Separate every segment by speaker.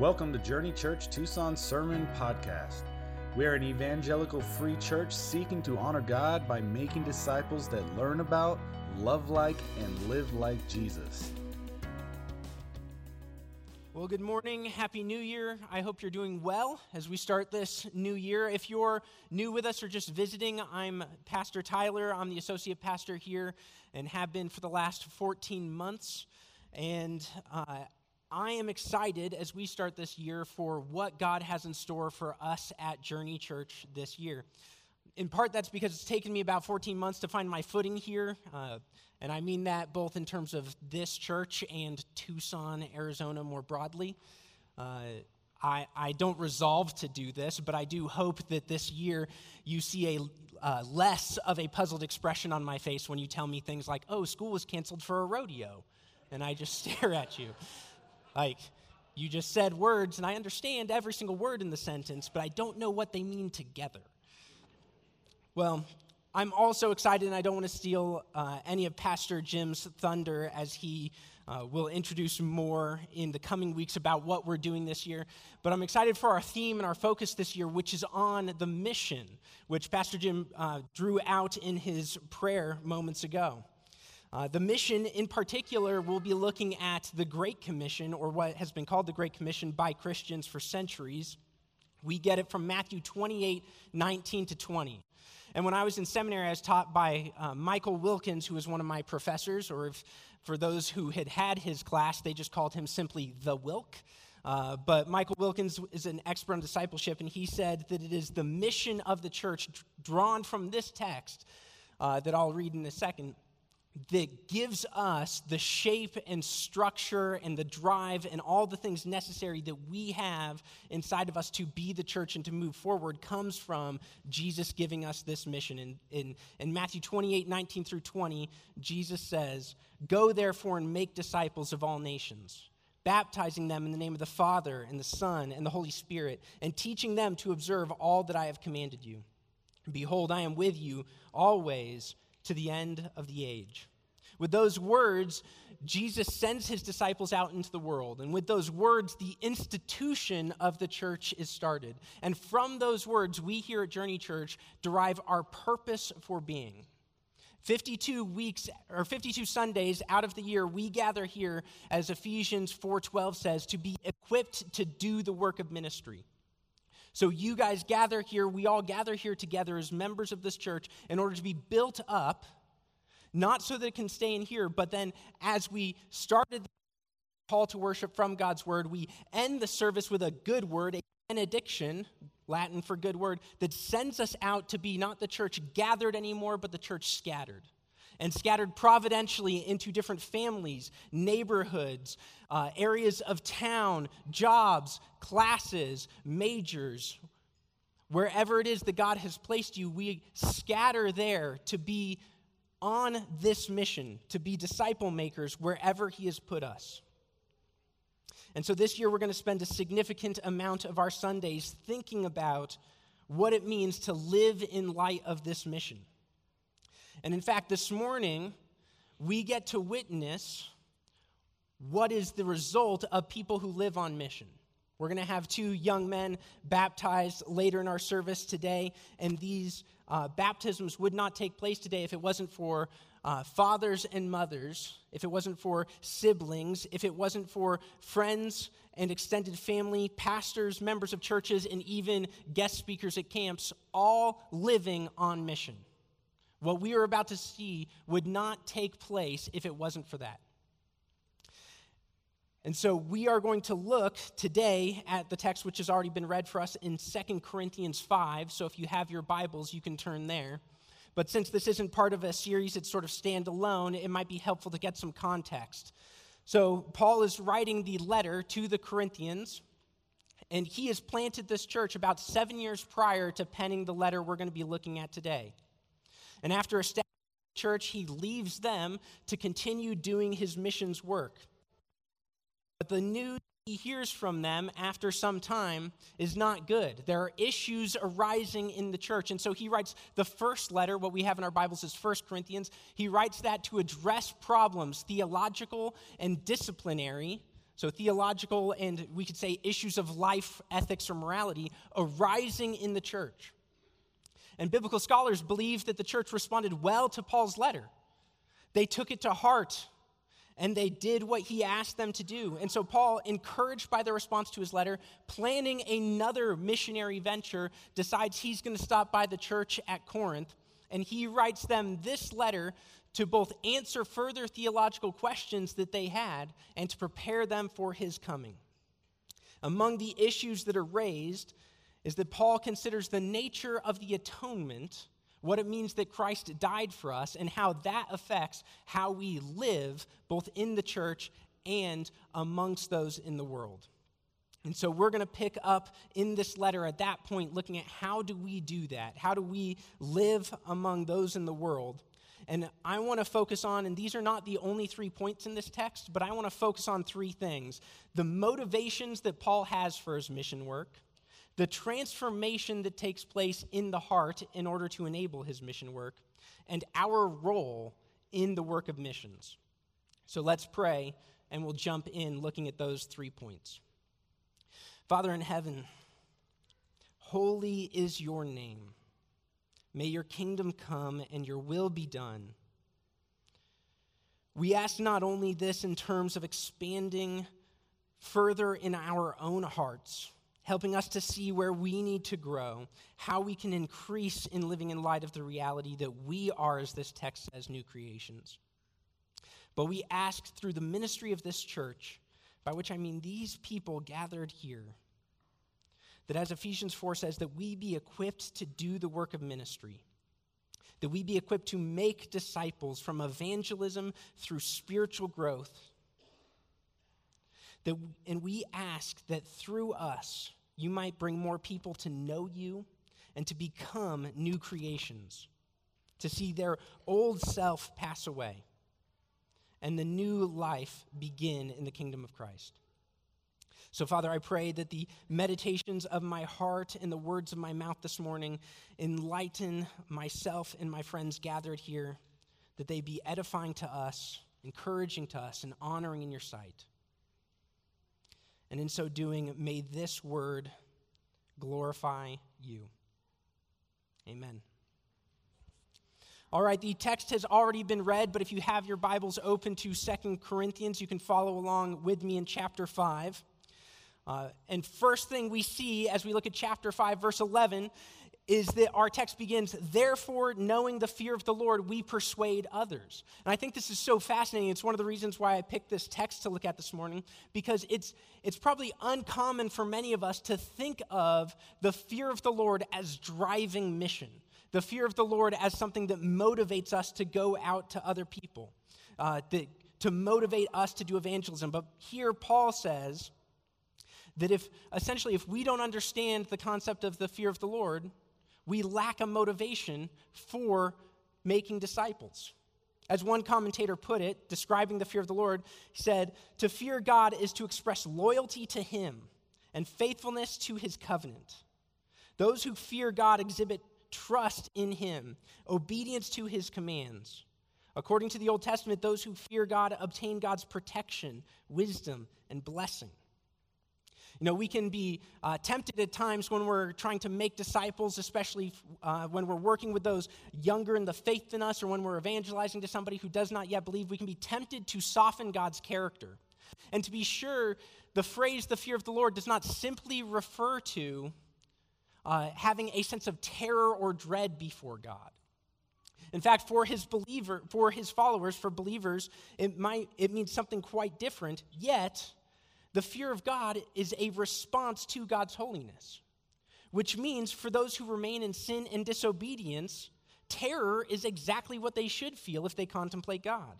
Speaker 1: Welcome to Journey Church Tucson Sermon Podcast. We are an evangelical free church seeking to honor God by making disciples that learn about, love like, and live like Jesus.
Speaker 2: Well, good morning. Happy New Year. I hope you're doing well as we start this new year. If you're new with us or just visiting, I'm Pastor Tyler. I'm the associate pastor here and have been for the last 14 months. And uh, I am excited as we start this year for what God has in store for us at Journey Church this year. In part, that's because it's taken me about 14 months to find my footing here. Uh, and I mean that both in terms of this church and Tucson, Arizona more broadly. Uh, I, I, don't resolve to do this, but I do hope that this year you see a uh, less of a puzzled expression on my face when you tell me things like, oh, school was canceled for a rodeo. And I just stare at you. Like, you just said words, and I understand every single word in the sentence, but I don't know what they mean together. Well, I'm also excited, and I don't want to steal uh, any of Pastor Jim's thunder as he uh, will introduce more in the coming weeks about what we're doing this year. But I'm excited for our theme and our focus this year, which is on the mission, which Pastor Jim uh, drew out in his prayer moments ago. Uh, the mission, in particular, will be looking at the Great Commission, or what has been called the Great Commission by Christians for centuries. We get it from Matthew 28 19 to 20. And when I was in seminary, I was taught by uh, Michael Wilkins, who was one of my professors, or if, for those who had had his class, they just called him simply the Wilk. Uh, but Michael Wilkins is an expert on discipleship, and he said that it is the mission of the church drawn from this text uh, that I'll read in a second that gives us the shape and structure and the drive and all the things necessary that we have inside of us to be the church and to move forward comes from Jesus giving us this mission. In, in, in Matthew 28 19 through 20, Jesus says, Go therefore and make disciples of all nations. Baptizing them in the name of the Father and the Son and the Holy Spirit, and teaching them to observe all that I have commanded you. Behold, I am with you always to the end of the age. With those words, Jesus sends his disciples out into the world. And with those words, the institution of the church is started. And from those words, we here at Journey Church derive our purpose for being. 52 weeks or 52 Sundays out of the year we gather here as Ephesians 4:12 says to be equipped to do the work of ministry. So you guys gather here, we all gather here together as members of this church in order to be built up, not so that it can stay in here, but then as we started the call to worship from God's word, we end the service with a good word, a benediction, Latin for good word, that sends us out to be not the church gathered anymore, but the church scattered and scattered providentially into different families, neighborhoods, uh, areas of town, jobs, classes, majors. Wherever it is that God has placed you, we scatter there to be on this mission, to be disciple makers wherever He has put us. And so this year, we're going to spend a significant amount of our Sundays thinking about what it means to live in light of this mission. And in fact, this morning, we get to witness what is the result of people who live on mission. We're going to have two young men baptized later in our service today, and these uh, baptisms would not take place today if it wasn't for uh, fathers and mothers, if it wasn't for siblings, if it wasn't for friends and extended family, pastors, members of churches, and even guest speakers at camps, all living on mission. What we are about to see would not take place if it wasn't for that. And so we are going to look today at the text which has already been read for us in 2 Corinthians 5. So if you have your Bibles, you can turn there. But since this isn't part of a series, it's sort of standalone, it might be helpful to get some context. So Paul is writing the letter to the Corinthians, and he has planted this church about seven years prior to penning the letter we're going to be looking at today. And after establishing the church, he leaves them to continue doing his missions work. But the news he hears from them after some time is not good. There are issues arising in the church. And so he writes the first letter, what we have in our Bibles is First Corinthians. He writes that to address problems, theological and disciplinary, So, theological and we could say issues of life, ethics, or morality arising in the church. And biblical scholars believe that the church responded well to Paul's letter. They took it to heart and they did what he asked them to do. And so, Paul, encouraged by the response to his letter, planning another missionary venture, decides he's going to stop by the church at Corinth. And he writes them this letter to both answer further theological questions that they had and to prepare them for his coming. Among the issues that are raised is that Paul considers the nature of the atonement, what it means that Christ died for us, and how that affects how we live both in the church and amongst those in the world. And so we're going to pick up in this letter at that point looking at how do we do that? How do we live among those in the world? And I want to focus on, and these are not the only three points in this text, but I want to focus on three things the motivations that Paul has for his mission work, the transformation that takes place in the heart in order to enable his mission work, and our role in the work of missions. So let's pray, and we'll jump in looking at those three points. Father in heaven, holy is your name. May your kingdom come and your will be done. We ask not only this in terms of expanding further in our own hearts, helping us to see where we need to grow, how we can increase in living in light of the reality that we are, as this text says, new creations. But we ask through the ministry of this church, by which I mean these people gathered here, that as Ephesians 4 says, that we be equipped to do the work of ministry, that we be equipped to make disciples from evangelism through spiritual growth. That, and we ask that through us, you might bring more people to know you and to become new creations, to see their old self pass away and the new life begin in the kingdom of Christ. So, Father, I pray that the meditations of my heart and the words of my mouth this morning enlighten myself and my friends gathered here, that they be edifying to us, encouraging to us, and honoring in your sight. And in so doing, may this word glorify you. Amen. All right, the text has already been read, but if you have your Bibles open to Second Corinthians, you can follow along with me in chapter 5. Uh, and first thing we see as we look at chapter 5, verse 11, is that our text begins, therefore, knowing the fear of the Lord, we persuade others. And I think this is so fascinating. It's one of the reasons why I picked this text to look at this morning, because it's, it's probably uncommon for many of us to think of the fear of the Lord as driving mission, the fear of the Lord as something that motivates us to go out to other people, uh, to motivate us to do evangelism. But here, Paul says, that if essentially if we don't understand the concept of the fear of the Lord, we lack a motivation for making disciples. As one commentator put it, describing the fear of the Lord, he said, To fear God is to express loyalty to Him and faithfulness to His covenant. Those who fear God exhibit trust in Him, obedience to His commands. According to the Old Testament, those who fear God obtain God's protection, wisdom, and blessing. You know, we can be uh, tempted at times when we're trying to make disciples, especially uh, when we're working with those younger in the faith than us, or when we're evangelizing to somebody who does not yet believe. We can be tempted to soften God's character. And to be sure, the phrase the fear of the Lord does not simply refer to uh, having a sense of terror or dread before God. In fact, for his believer, for his followers, for believers, it might it means something quite different. Yet, the fear of God is a response to God's holiness, which means for those who remain in sin and disobedience, terror is exactly what they should feel if they contemplate God.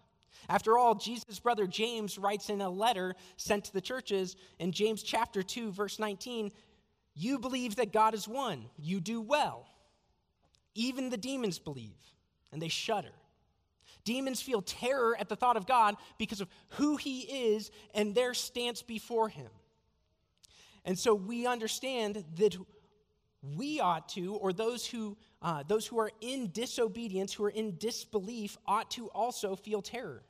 Speaker 2: After all, Jesus' brother James writes in a letter sent to the churches in James chapter 2, verse 19 You believe that God is one, you do well. Even the demons believe, and they shudder. Demons feel terror at the thought of God because of who he is and their stance before him. And so we understand that we ought to, or those who, uh, those who are in disobedience, who are in disbelief, ought to also feel terror.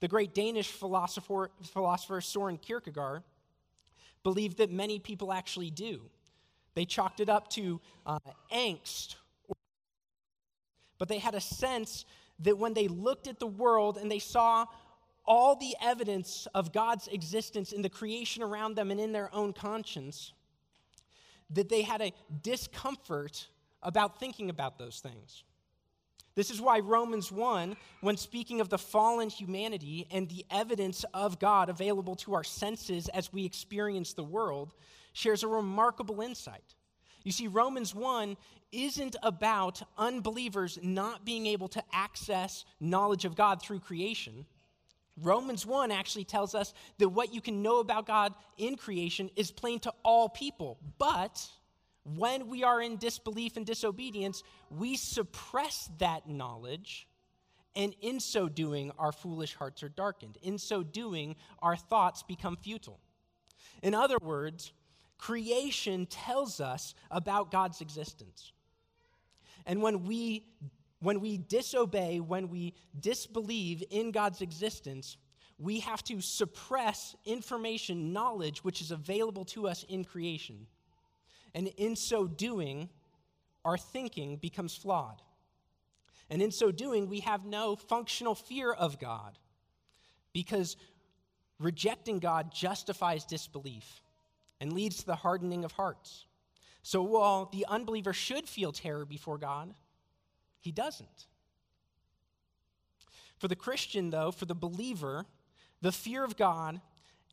Speaker 2: The great Danish philosopher, philosopher Soren Kierkegaard believed that many people actually do. They chalked it up to uh, angst. But they had a sense that when they looked at the world and they saw all the evidence of God's existence in the creation around them and in their own conscience, that they had a discomfort about thinking about those things. This is why Romans 1, when speaking of the fallen humanity and the evidence of God available to our senses as we experience the world, shares a remarkable insight. You see, Romans 1 isn't about unbelievers not being able to access knowledge of God through creation. Romans 1 actually tells us that what you can know about God in creation is plain to all people, but when we are in disbelief and disobedience, we suppress that knowledge, and in so doing, our foolish hearts are darkened. In so doing, our thoughts become futile. In other words, creation tells us about God's existence. And when we when we disobey, when we disbelieve in God's existence, we have to suppress information, knowledge, which is available to us in creation. And in so doing, our thinking becomes flawed. And in so doing, we have no functional fear of God because rejecting God justifies disbelief and leads to the hardening of hearts. So while the unbeliever should feel terror before God, he doesn't. For the Christian, though, for the believer, the fear of God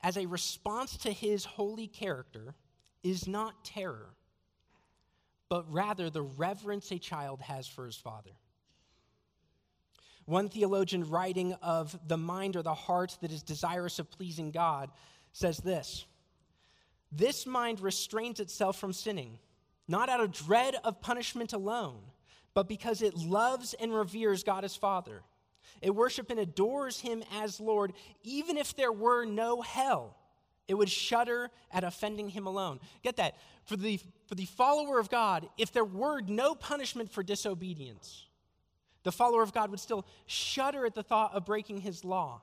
Speaker 2: as a response to his holy character is not terror, but rather the reverence a child has for his father. One theologian writing of the mind or the heart that is desirous of pleasing God says this This mind restrains itself from sinning, not out of dread of punishment alone, but because it loves and reveres God as Father. It worships and adores Him as Lord, even if there were no hell it would shudder at offending him alone. Get that? For the, for the follower of God, if there were no punishment for disobedience, the follower of God would still shudder at the thought of breaking his law.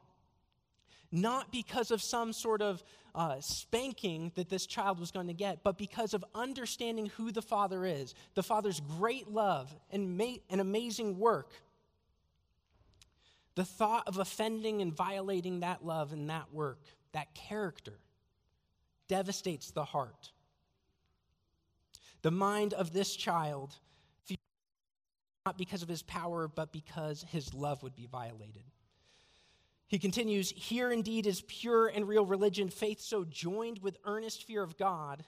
Speaker 2: Not because of some sort of uh, spanking that this child was going to get, but because of understanding who the Father is, the Father's great love and ma- an amazing work. The thought of offending and violating that love and that work, that character, devastates the heart. The mind of this child, not because of his power, but because his love would be violated. He continues, Here indeed is pure and real religion, faith so joined with earnest fear of God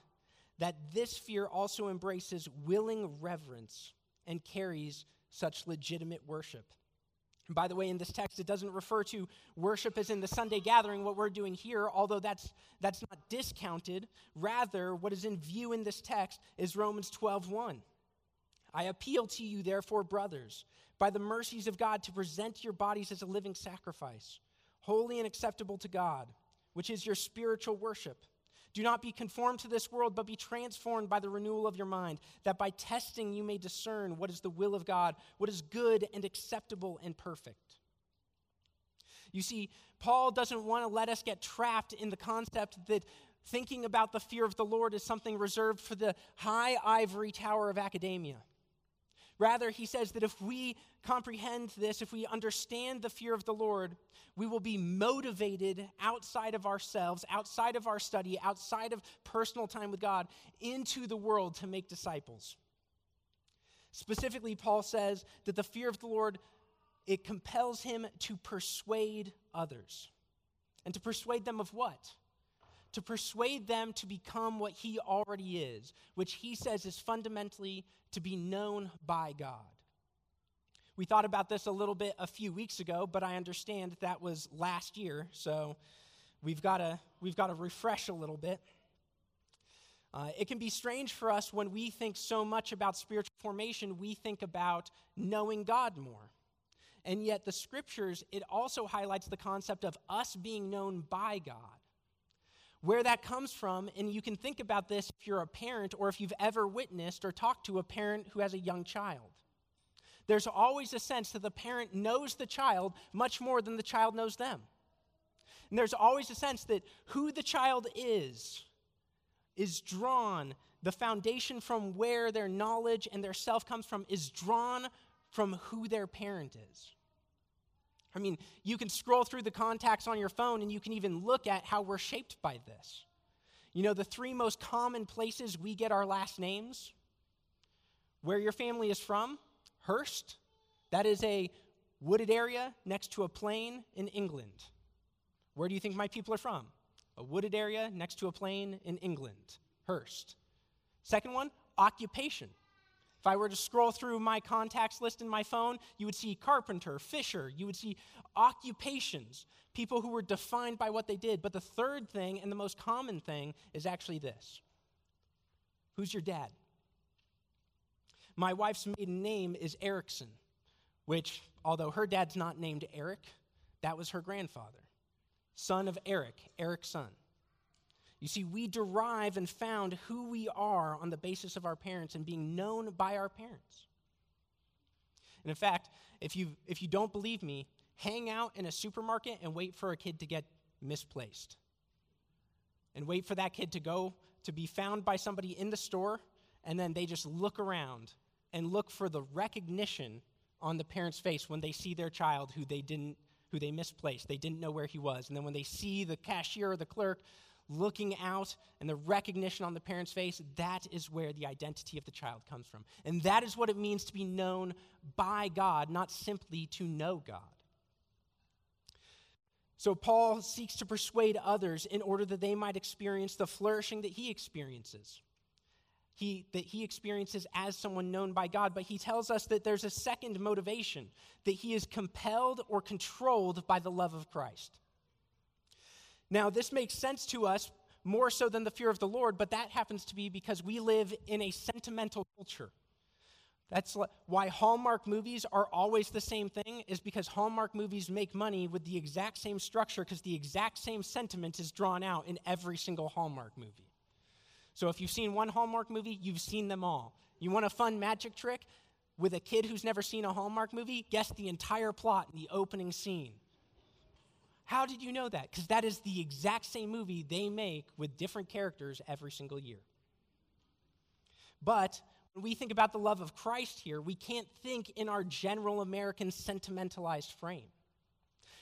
Speaker 2: that this fear also embraces willing reverence and carries such legitimate worship. And by the way, in this text, it doesn't refer to worship as in the Sunday gathering, what we're doing here, although that's, that's not discounted. Rather, what is in view in this text is Romans 12 1. I appeal to you, therefore, brothers, by the mercies of God, to present your bodies as a living sacrifice, holy and acceptable to God, which is your spiritual worship. Do not be conformed to this world, but be transformed by the renewal of your mind, that by testing you may discern what is the will of God, what is good and acceptable and perfect. You see, Paul doesn't want to let us get trapped in the concept that thinking about the fear of the Lord is something reserved for the high ivory tower of academia. Rather, he says that if we comprehend this, if we understand the fear of the Lord, we will be motivated outside of ourselves, outside of our study, outside of personal time with God, into the world to make disciples. Specifically, Paul says that the fear of the Lord it compels him to persuade others. And to persuade them of what? To persuade them to become what he already is, which he says is fundamentally to be known by God. We thought about this a little bit a few weeks ago, but I understand that was last year, so we've got to we've got to refresh a little bit. Uh, it can be strange for us when we think so much about spiritual formation, we think about knowing God more. And yet, the scriptures, it also highlights the concept of us being known by God. Where that comes from, and you can think about this if you're a parent or if you've ever witnessed or talked to a parent who has a young child there's always a sense that the parent knows the child much more than the child knows them. And there's always a sense that who the child is is drawn, the foundation from where their knowledge and their self comes from is drawn from who their parent is. I mean, you can scroll through the contacts on your phone and you can even look at how we're shaped by this. You know, the three most common places we get our last names where your family is from, Hurst, that is a wooded area next to a plain in England. Where do you think my people are from? A wooded area next to a plain in England, Hurst. Second one, occupation. If I were to scroll through my contacts list in my phone, you would see carpenter, fisher, you would see occupations, people who were defined by what they did. But the third thing and the most common thing is actually this Who's your dad? My wife's maiden name is Erickson, which, although her dad's not named Eric, that was her grandfather, son of Eric, Eric's son. You see, we derive and found who we are on the basis of our parents and being known by our parents. And in fact, if you, if you don't believe me, hang out in a supermarket and wait for a kid to get misplaced. And wait for that kid to go to be found by somebody in the store, and then they just look around and look for the recognition on the parent's face when they see their child who they didn't who they misplaced. They didn't know where he was. And then when they see the cashier or the clerk looking out and the recognition on the parent's face, that is where the identity of the child comes from. And that is what it means to be known by God, not simply to know God. So Paul seeks to persuade others in order that they might experience the flourishing that he experiences. He, that he experiences as someone known by God, but he tells us that there's a second motivation, that he is compelled or controlled by the love of Christ. Now, this makes sense to us more so than the fear of the Lord, but that happens to be because we live in a sentimental culture. That's why Hallmark movies are always the same thing, is because Hallmark movies make money with the exact same structure because the exact same sentiment is drawn out in every single Hallmark movie. So if you've seen one Hallmark movie, you've seen them all. You want a fun magic trick with a kid who's never seen a Hallmark movie? Guess the entire plot in the opening scene. How did you know that? Because that is the exact same movie they make with different characters every single year. But when we think about the love of Christ here, we can't think in our general American sentimentalized frame.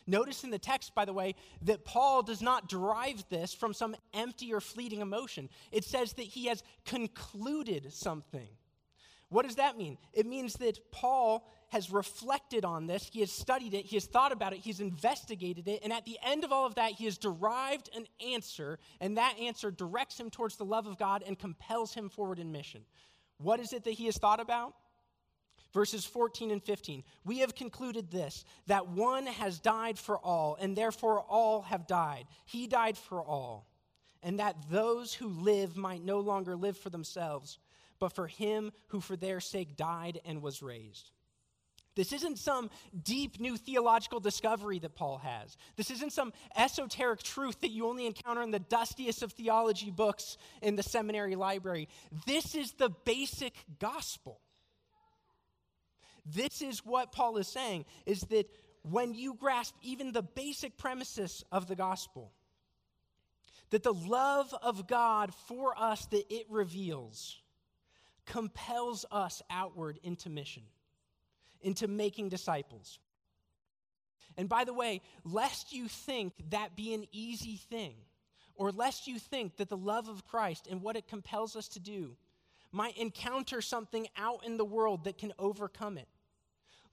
Speaker 2: Notice in the text, by the way, that Paul does not derive this from some empty or fleeting emotion. It says that he has concluded something. What does that mean? It means that Paul has reflected on this, he has studied it, he has thought about it, he's investigated it, and at the end of all of that, he has derived an answer, and that answer directs him towards the love of God and compels him forward in mission. What is it that he has thought about? Verses 14 and 15. We have concluded this that one has died for all, and therefore all have died. He died for all, and that those who live might no longer live for themselves, but for him who for their sake died and was raised. This isn't some deep new theological discovery that Paul has. This isn't some esoteric truth that you only encounter in the dustiest of theology books in the seminary library. This is the basic gospel. This is what Paul is saying is that when you grasp even the basic premises of the gospel, that the love of God for us that it reveals compels us outward into mission into making disciples. And by the way, lest you think that be an easy thing, or lest you think that the love of Christ and what it compels us to do might encounter something out in the world that can overcome it.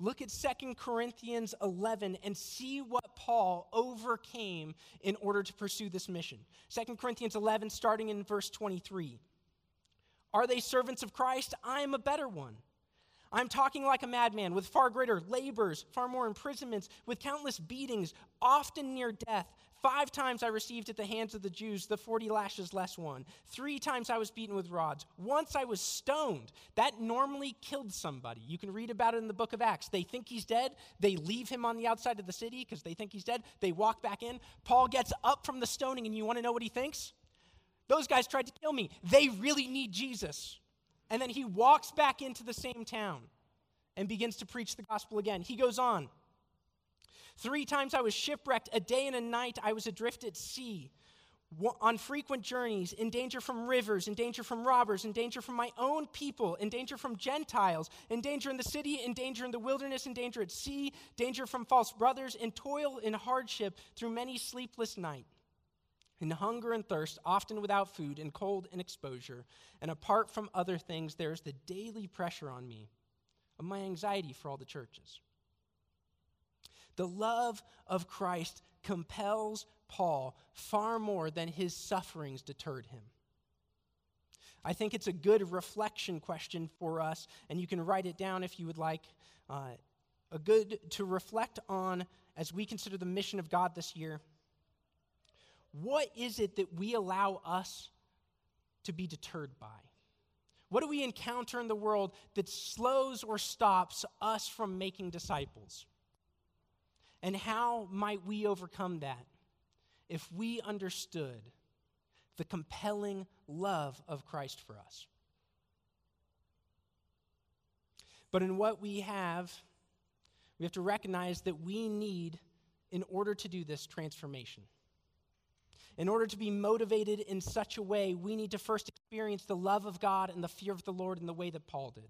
Speaker 2: Look at 2 Corinthians 11 and see what Paul overcame in order to pursue this mission. 2 Corinthians 11, starting in verse 23. Are they servants of Christ? I am a better one. I'm talking like a madman, with far greater labors, far more imprisonments, with countless beatings, often near death. Five times I received at the hands of the Jews the 40 lashes less one. Three times I was beaten with rods. Once I was stoned. That normally killed somebody. You can read about it in the book of Acts. They think he's dead. They leave him on the outside of the city because they think he's dead. They walk back in. Paul gets up from the stoning, and you want to know what he thinks? Those guys tried to kill me. They really need Jesus. And then he walks back into the same town and begins to preach the gospel again. He goes on. Three times I was shipwrecked, a day and a night I was adrift at sea on frequent journeys, in danger from rivers, in danger from robbers, in danger from my own people, in danger from Gentiles, in danger in the city, in danger in the wilderness, in danger at sea, danger from false brothers, in toil, in hardship, through many sleepless nights, in hunger and thirst, often without food, in cold and exposure. And apart from other things, there is the daily pressure on me of my anxiety for all the churches. The love of Christ compels Paul far more than his sufferings deterred him. I think it's a good reflection question for us, and you can write it down if you would like. Uh, a good to reflect on as we consider the mission of God this year. What is it that we allow us to be deterred by? What do we encounter in the world that slows or stops us from making disciples? And how might we overcome that? if we understood the compelling love of Christ for us. But in what we have, we have to recognize that we need, in order to do this, transformation. In order to be motivated in such a way, we need to first experience the love of God and the fear of the Lord in the way that Paul did.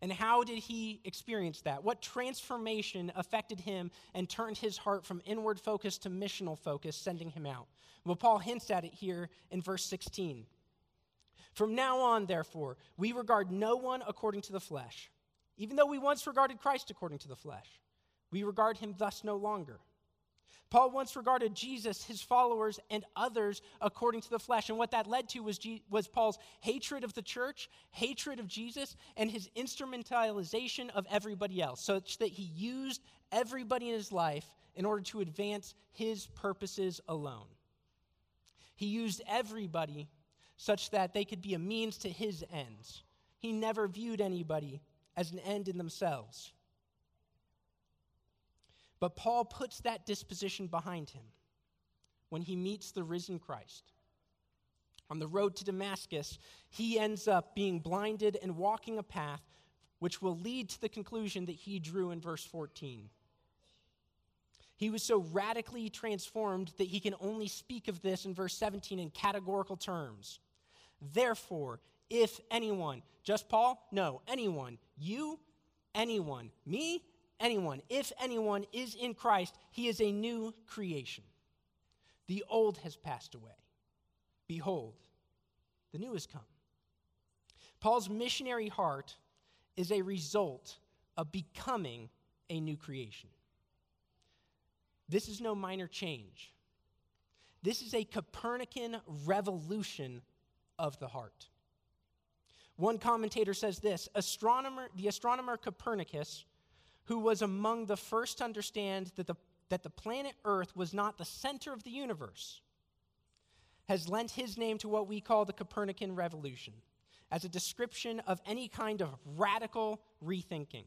Speaker 2: And how did he experience that? What transformation affected him and turned his heart from inward focus to missional focus, sending him out? Well, Paul hints at it here in verse 16. From now on, therefore, we regard no one according to the flesh. Even though we once regarded Christ according to the flesh, we regard him thus no longer. Paul once regarded Jesus, his followers, and others according to the flesh. And what that led to was, G- was Paul's hatred of the church, hatred of Jesus, and his instrumentalization of everybody else, such that he used everybody in his life in order to advance his purposes alone. He used everybody such that they could be a means to his ends. He never viewed anybody as an end in themselves. But Paul puts that disposition behind him when he meets the risen Christ. On the road to Damascus, he ends up being blinded and walking a path which will lead to the conclusion that he drew in verse 14. He was so radically transformed that he can only speak of this in verse 17 in categorical terms. Therefore, if anyone, just Paul? No, anyone, you, anyone, me, anyone, if anyone is in Christ, he is a new creation. The old has passed away. Behold, the new has come. Paul's missionary heart is a result of becoming a new creation. This is no minor change. This is a Copernican revolution of the heart. One commentator says this astronomer, the astronomer Copernicus who was among the first to understand that the, that the planet Earth was not the center of the universe, has lent his name to what we call the Copernican Revolution as a description of any kind of radical rethinking.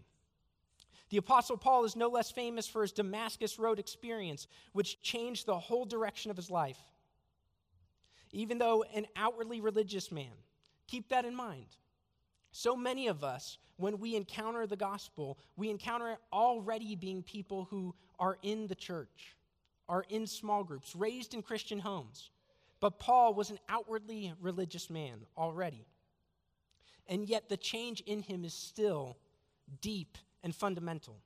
Speaker 2: The Apostle Paul is no less famous for his Damascus Road experience, which changed the whole direction of his life. Even though an outwardly religious man, keep that in mind. So many of us, when we encounter the gospel, we encounter it already being people who are in the church, are in small groups, raised in Christian homes. But Paul was an outwardly religious man already. And yet the change in him is still deep and fundamental.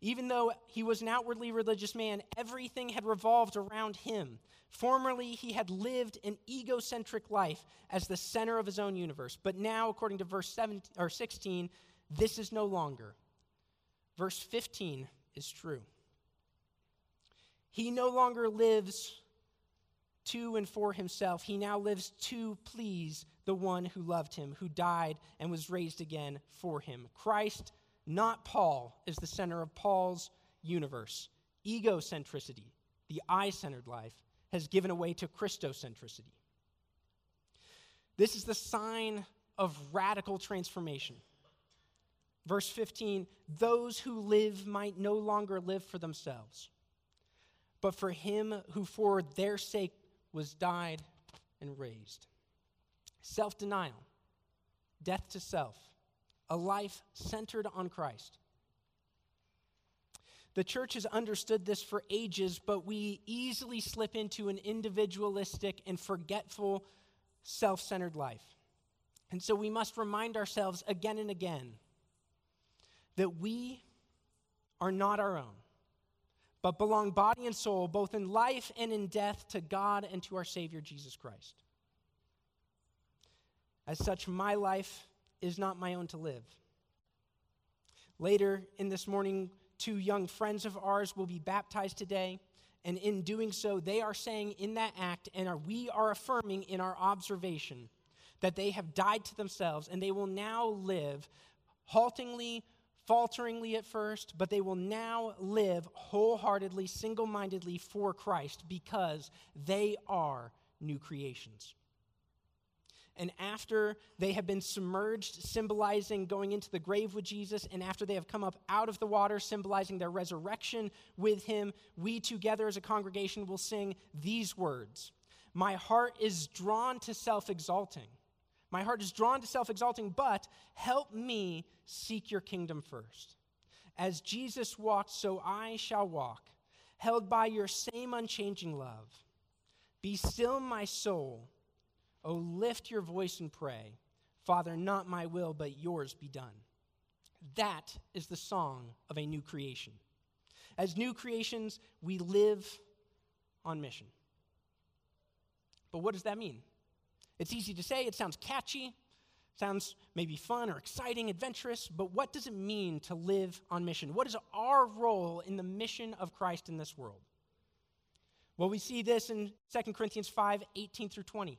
Speaker 2: Even though he was an outwardly religious man, everything had revolved around him. Formerly, he had lived an egocentric life as the center of his own universe. But now, according to verse 17, or 16, this is no longer. Verse 15 is true. He no longer lives to and for himself. He now lives to please the one who loved him, who died and was raised again for him. Christ not Paul, is the center of Paul's universe. Egocentricity, the I centered life, has given away to Christocentricity. This is the sign of radical transformation. Verse 15 those who live might no longer live for themselves, but for him who for their sake was died and raised. Self denial, death to self, a life centered on Christ. The church has understood this for ages, but we easily slip into an individualistic and forgetful, self centered life. And so we must remind ourselves again and again that we are not our own, but belong body and soul, both in life and in death, to God and to our Savior Jesus Christ. As such, my life is not my own to live. Later in this morning, two young friends of ours will be baptized today. And in doing so, they are saying in that act, and are, we are affirming in our observation, that they have died to themselves and they will now live haltingly, falteringly at first, but they will now live wholeheartedly, single mindedly for Christ because they are new creations. And after they have been submerged, symbolizing going into the grave with Jesus, and after they have come up out of the water, symbolizing their resurrection with him, we together as a congregation will sing these words My heart is drawn to self exalting. My heart is drawn to self exalting, but help me seek your kingdom first. As Jesus walked, so I shall walk, held by your same unchanging love. Be still, my soul Oh, lift your voice and pray, Father, not my will, but yours be done. That is the song of a new creation. As new creations, we live on mission. But what does that mean? It's easy to say, it sounds catchy, sounds maybe fun or exciting, adventurous, but what does it mean to live on mission? What is our role in the mission of Christ in this world? Well, we see this in 2 Corinthians 5 18 through 20.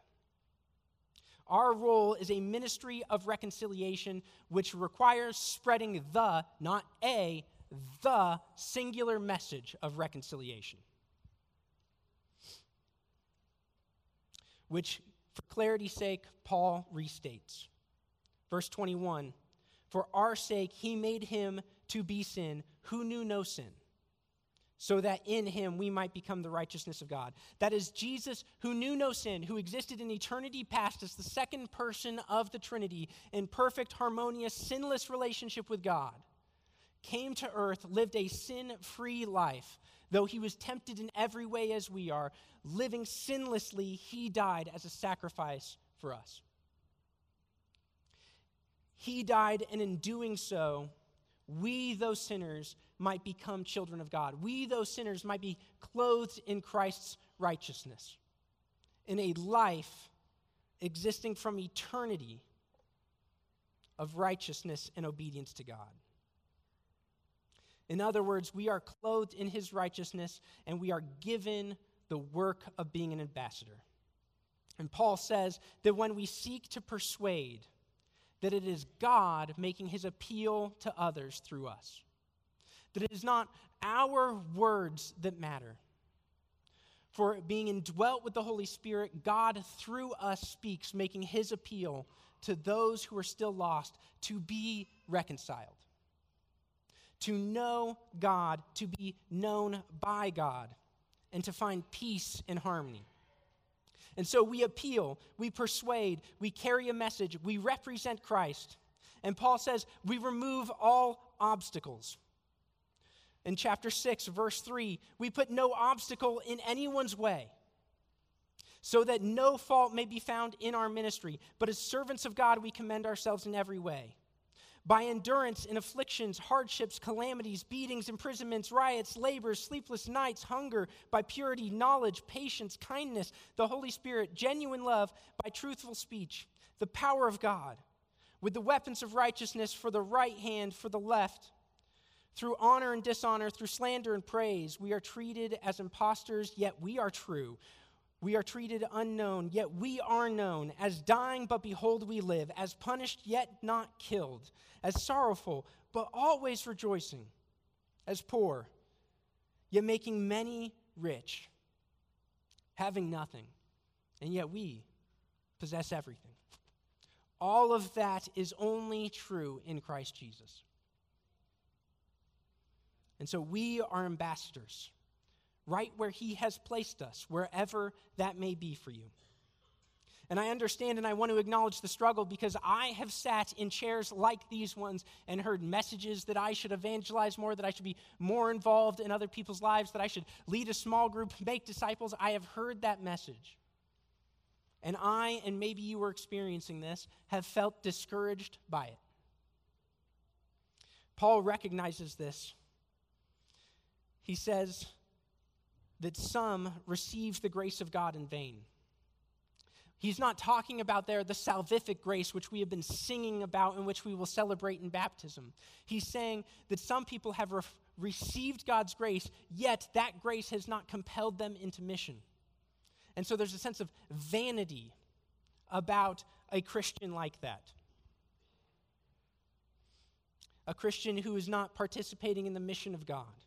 Speaker 2: Our role is a ministry of reconciliation, which requires spreading the, not a, the singular message of reconciliation. Which, for clarity's sake, Paul restates. Verse 21 For our sake, he made him to be sin who knew no sin so that in him we might become the righteousness of God. That is, Jesus, who knew no sin, who existed in eternity past as the second person of the Trinity in perfect, harmonious, sinless relationship with God, came to earth, lived a sin free life. Though he was tempted in every way as we are, living sinlessly, he died as a sacrifice for us. He died, and in doing so, we, those sinners, might become children of God. We, those sinners, might be clothed in Christ's righteousness, in a life existing from eternity of righteousness and obedience to God. In other words, we are clothed in his righteousness and we are given the work of being an ambassador. And Paul says that when we seek to persuade, that it is God making his appeal to others through us that it is not our words that matter. For being indwelt with the Holy Spirit, God through us speaks, making his appeal to those who are still lost to be reconciled, to know God, to be known by God, and to find peace and harmony. And so we appeal, we persuade, we carry a message, we represent Christ. And Paul says we remove all obstacles in chapter 6, verse 3, we put no obstacle in anyone's way, so that no fault may be found in our ministry. But as servants of God, we commend ourselves in every way. By endurance in afflictions, hardships, calamities, beatings, imprisonments, riots, labors, sleepless nights, hunger, by purity, knowledge, patience, kindness, the Holy Spirit, genuine love, by truthful speech, the power of God, with the weapons of righteousness for the right hand, for the left through honor and dishonor, through slander and praise, we are treated as impostors, yet we are true. We are treated unknown, yet we are known. As dying, but behold, we live. As punished, yet not killed. As sorrowful, but always rejoicing. as poor, yet making many rich, having nothing, and yet we possess everything. All of that is only true in Christ Jesus. And so we are ambassadors, right where He has placed us, wherever that may be for you. And I understand and I want to acknowledge the struggle because I have sat in chairs like these ones and heard messages that I should evangelize more, that I should be more involved in other people's lives, that I should lead a small group, make disciples. I have heard that message. And I, and maybe you were experiencing this, have felt discouraged by it. Paul recognizes this. He says that some receive the grace of God in vain. He's not talking about there the salvific grace, which we have been singing about and which we will celebrate in baptism. He's saying that some people have re- received God's grace, yet that grace has not compelled them into mission. And so there's a sense of vanity about a Christian like that. A Christian who is not participating in the mission of God.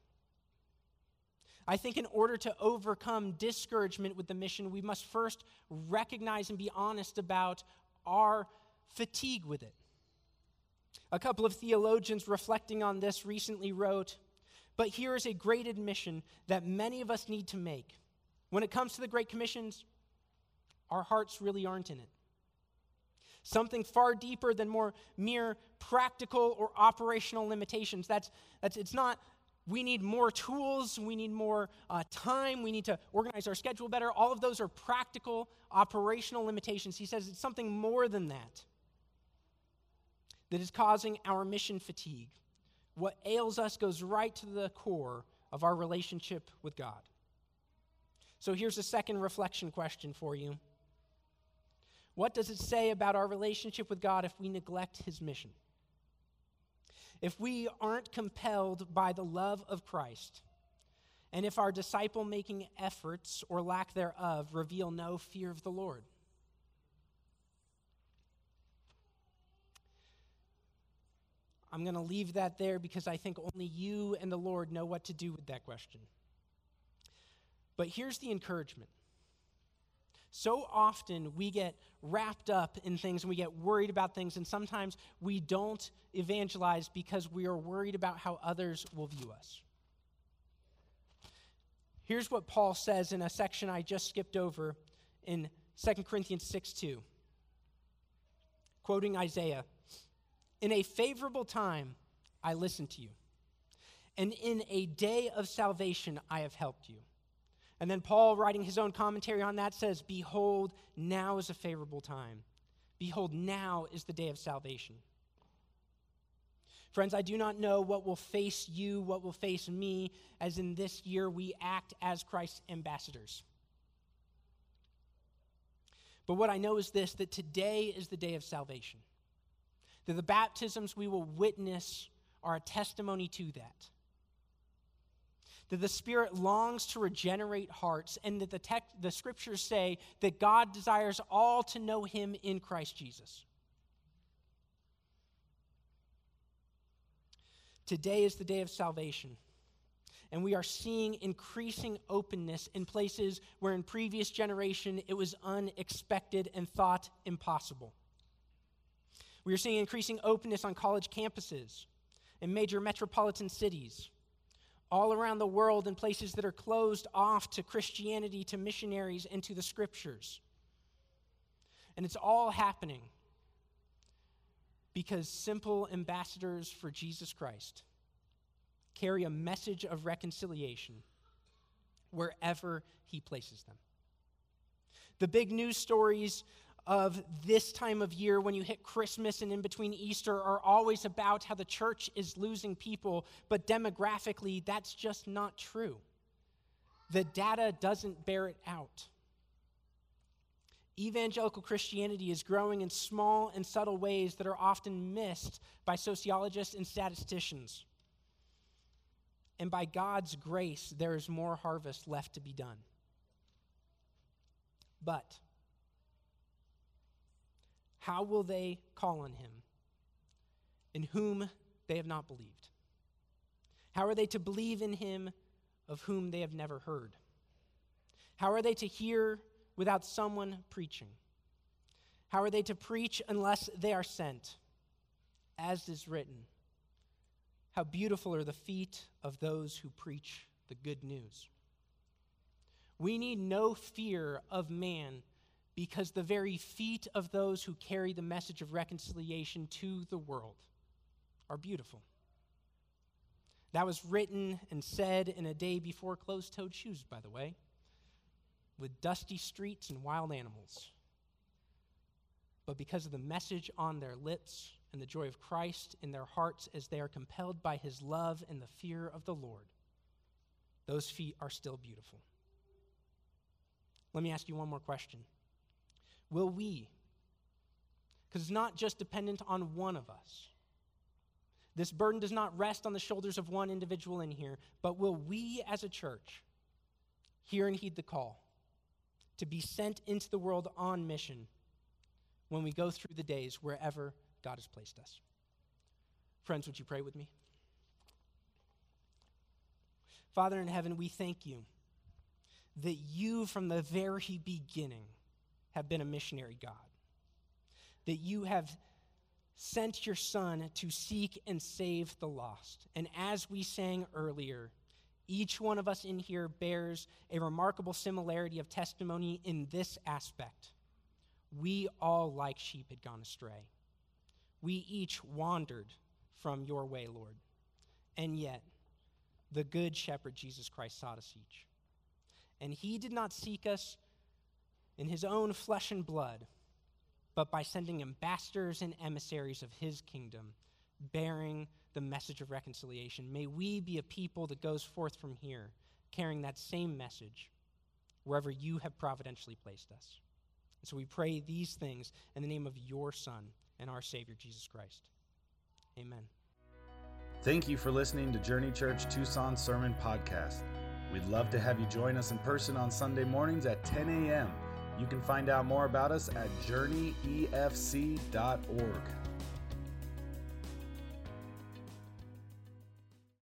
Speaker 2: I think in order to overcome discouragement with the mission, we must first recognize and be honest about our fatigue with it. A couple of theologians reflecting on this recently wrote, But here is a great admission that many of us need to make. When it comes to the Great Commissions, our hearts really aren't in it. Something far deeper than more mere practical or operational limitations. That's, that's, it's not we need more tools, we need more uh, time, we need to organize our schedule better. All of those are practical, operational limitations. He says it's something more than that that is causing our mission fatigue. What ails us goes right to the core of our relationship with God. So here's a second reflection question for you What does it say about our relationship with God if we neglect His mission? If we aren't compelled by the love of Christ, and if our disciple making efforts or lack thereof reveal no fear of the Lord. I'm going to leave that there because I think only you and the Lord know what to do with that question. But here's the encouragement so often we get wrapped up in things and we get worried about things, and sometimes we don't evangelize because we are worried about how others will view us. Here's what Paul says in a section I just skipped over in 2 Corinthians 6 2. Quoting Isaiah In a favorable time I listened to you, and in a day of salvation I have helped you. And then Paul, writing his own commentary on that, says, Behold, now is a favorable time. Behold, now is the day of salvation. Friends, I do not know what will face you, what will face me, as in this year we act as Christ's ambassadors. But what I know is this that today is the day of salvation. That the baptisms we will witness are a testimony to that that the Spirit longs to regenerate hearts, and that the, text, the scriptures say that God desires all to know Him in Christ Jesus. Today is the day of salvation. And we are seeing increasing openness in places where in previous generation it was unexpected and thought impossible. We are seeing increasing openness on college campuses in major metropolitan cities all around the world in places that are closed off to Christianity, to missionaries, and to the scriptures. And it's all happening because simple ambassadors for Jesus Christ carry a message of reconciliation wherever he places them. The big news stories of this time of year when you hit Christmas and in between Easter are always about how the church is losing people, but demographically, that's just not true. The data doesn't bear it out. Evangelical Christianity is growing in small and subtle ways that are often missed by sociologists and statisticians. And by God's grace, there is more harvest left to be done. But how will they call on him in whom they have not believed? How are they to believe in him of whom they have never heard? How are they to hear without someone preaching? How are they to preach unless they are sent? As is written, How beautiful are the feet of those who preach the good news. We need no fear of man because the very feet of those who carry the message of reconciliation to the world are beautiful. That was written and said in a day before closed toed shoes, by the way, with dusty streets and wild animals. But because of the message on their lips and the joy of Christ in their hearts as they are compelled by his love and the fear of the Lord, those feet are still beautiful. Let me ask you one more question. Will we, because it's not just dependent on one of us, this burden does not rest on the shoulders of one individual in here, but will we as a church hear and heed the call to be sent into the world on mission when we go through the days wherever God has placed us? Friends, would you pray with me? Father in heaven, we thank you that you, from the very beginning, have been a missionary God. That you have sent your Son to seek and save the lost. And as we sang earlier, each one of us in here bears a remarkable similarity of testimony in this aspect. We all, like sheep, had gone astray. We each wandered from your way, Lord. And yet, the Good Shepherd, Jesus Christ, sought us each. And he did not seek us in his own flesh and blood, but by sending ambassadors and emissaries of his kingdom, bearing the message of reconciliation. May we be a people that goes forth from here, carrying that same message wherever you have providentially placed us. And so we pray these things in the name of your Son and our Savior, Jesus Christ. Amen.
Speaker 1: Thank you for listening to Journey Church Tucson Sermon Podcast. We'd love to have you join us in person on Sunday mornings at 10 a.m. You can find out more about us at journeyefc.org.